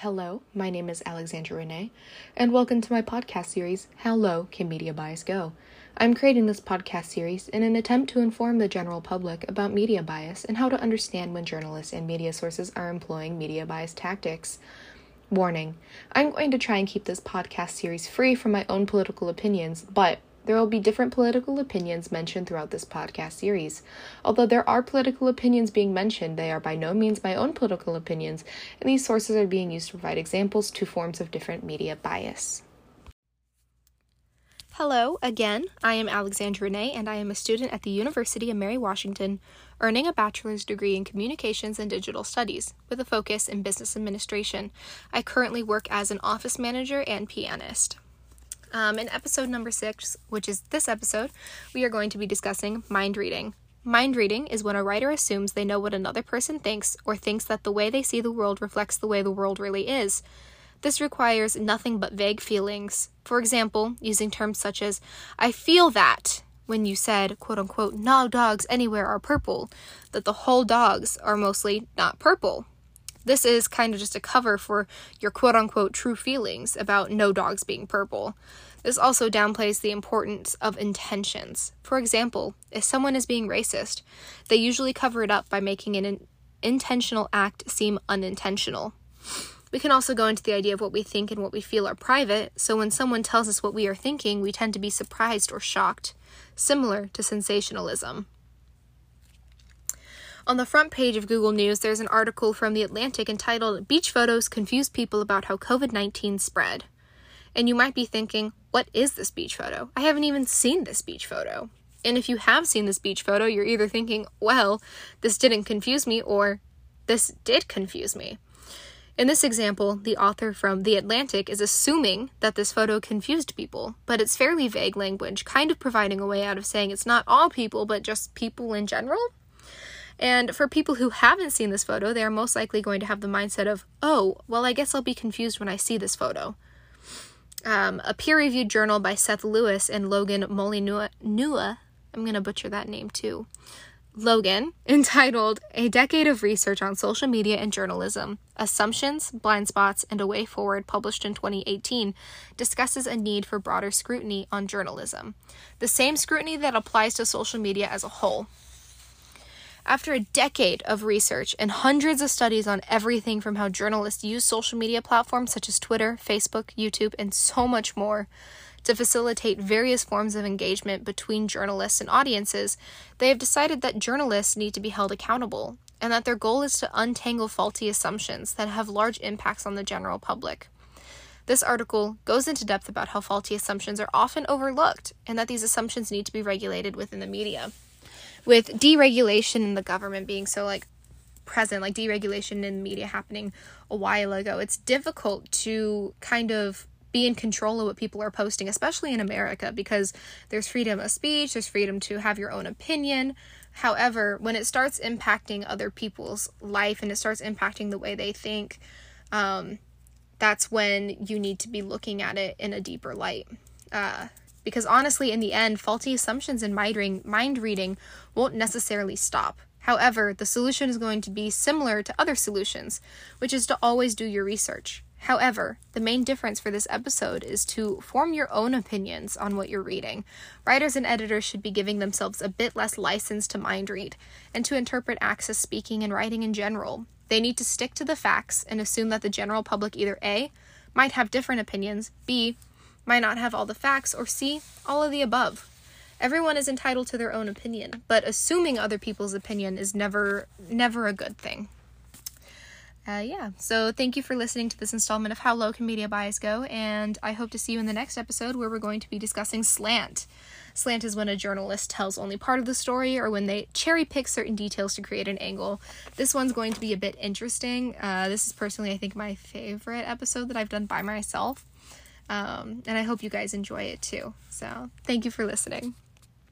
Hello, my name is Alexandra Renee, and welcome to my podcast series, How Low Can Media Bias Go? I'm creating this podcast series in an attempt to inform the general public about media bias and how to understand when journalists and media sources are employing media bias tactics. Warning I'm going to try and keep this podcast series free from my own political opinions, but there will be different political opinions mentioned throughout this podcast series. Although there are political opinions being mentioned, they are by no means my own political opinions, and these sources are being used to provide examples to forms of different media bias. Hello, again. I am Alexandra Renee, and I am a student at the University of Mary Washington, earning a bachelor's degree in Communications and Digital Studies with a focus in Business Administration. I currently work as an office manager and pianist. Um, in episode number six, which is this episode, we are going to be discussing mind reading. Mind reading is when a writer assumes they know what another person thinks or thinks that the way they see the world reflects the way the world really is. This requires nothing but vague feelings. For example, using terms such as, I feel that, when you said, quote unquote, no dogs anywhere are purple, that the whole dogs are mostly not purple. This is kind of just a cover for your quote unquote true feelings about no dogs being purple. This also downplays the importance of intentions. For example, if someone is being racist, they usually cover it up by making an in- intentional act seem unintentional. We can also go into the idea of what we think and what we feel are private, so when someone tells us what we are thinking, we tend to be surprised or shocked, similar to sensationalism. On the front page of Google News, there's an article from The Atlantic entitled Beach Photos Confuse People About How COVID 19 Spread. And you might be thinking, what is this beach photo? I haven't even seen this beach photo. And if you have seen this beach photo, you're either thinking, well, this didn't confuse me, or this did confuse me. In this example, the author from The Atlantic is assuming that this photo confused people, but it's fairly vague language, kind of providing a way out of saying it's not all people, but just people in general. And for people who haven't seen this photo, they are most likely going to have the mindset of, oh, well, I guess I'll be confused when I see this photo. Um, a peer reviewed journal by Seth Lewis and Logan Molyneux, I'm going to butcher that name too, Logan, entitled A Decade of Research on Social Media and Journalism Assumptions, Blind Spots, and a Way Forward, published in 2018, discusses a need for broader scrutiny on journalism. The same scrutiny that applies to social media as a whole. After a decade of research and hundreds of studies on everything from how journalists use social media platforms such as Twitter, Facebook, YouTube, and so much more to facilitate various forms of engagement between journalists and audiences, they have decided that journalists need to be held accountable and that their goal is to untangle faulty assumptions that have large impacts on the general public. This article goes into depth about how faulty assumptions are often overlooked and that these assumptions need to be regulated within the media with deregulation and the government being so like present, like deregulation in media happening a while ago, it's difficult to kind of be in control of what people are posting, especially in America, because there's freedom of speech, there's freedom to have your own opinion. However, when it starts impacting other people's life and it starts impacting the way they think, um, that's when you need to be looking at it in a deeper light. Uh, because honestly, in the end, faulty assumptions in mind reading, won't necessarily stop. However, the solution is going to be similar to other solutions, which is to always do your research. However, the main difference for this episode is to form your own opinions on what you're reading. Writers and editors should be giving themselves a bit less license to mind read and to interpret acts as speaking and writing in general. They need to stick to the facts and assume that the general public either A, might have different opinions, B, might not have all the facts, or C, all of the above. Everyone is entitled to their own opinion, but assuming other people's opinion is never never a good thing. Uh, yeah, so thank you for listening to this installment of How Low Can Media Bias Go, and I hope to see you in the next episode where we're going to be discussing slant. Slant is when a journalist tells only part of the story or when they cherry pick certain details to create an angle. This one's going to be a bit interesting. Uh, this is personally, I think, my favorite episode that I've done by myself. Um, and I hope you guys enjoy it too. So, thank you for listening.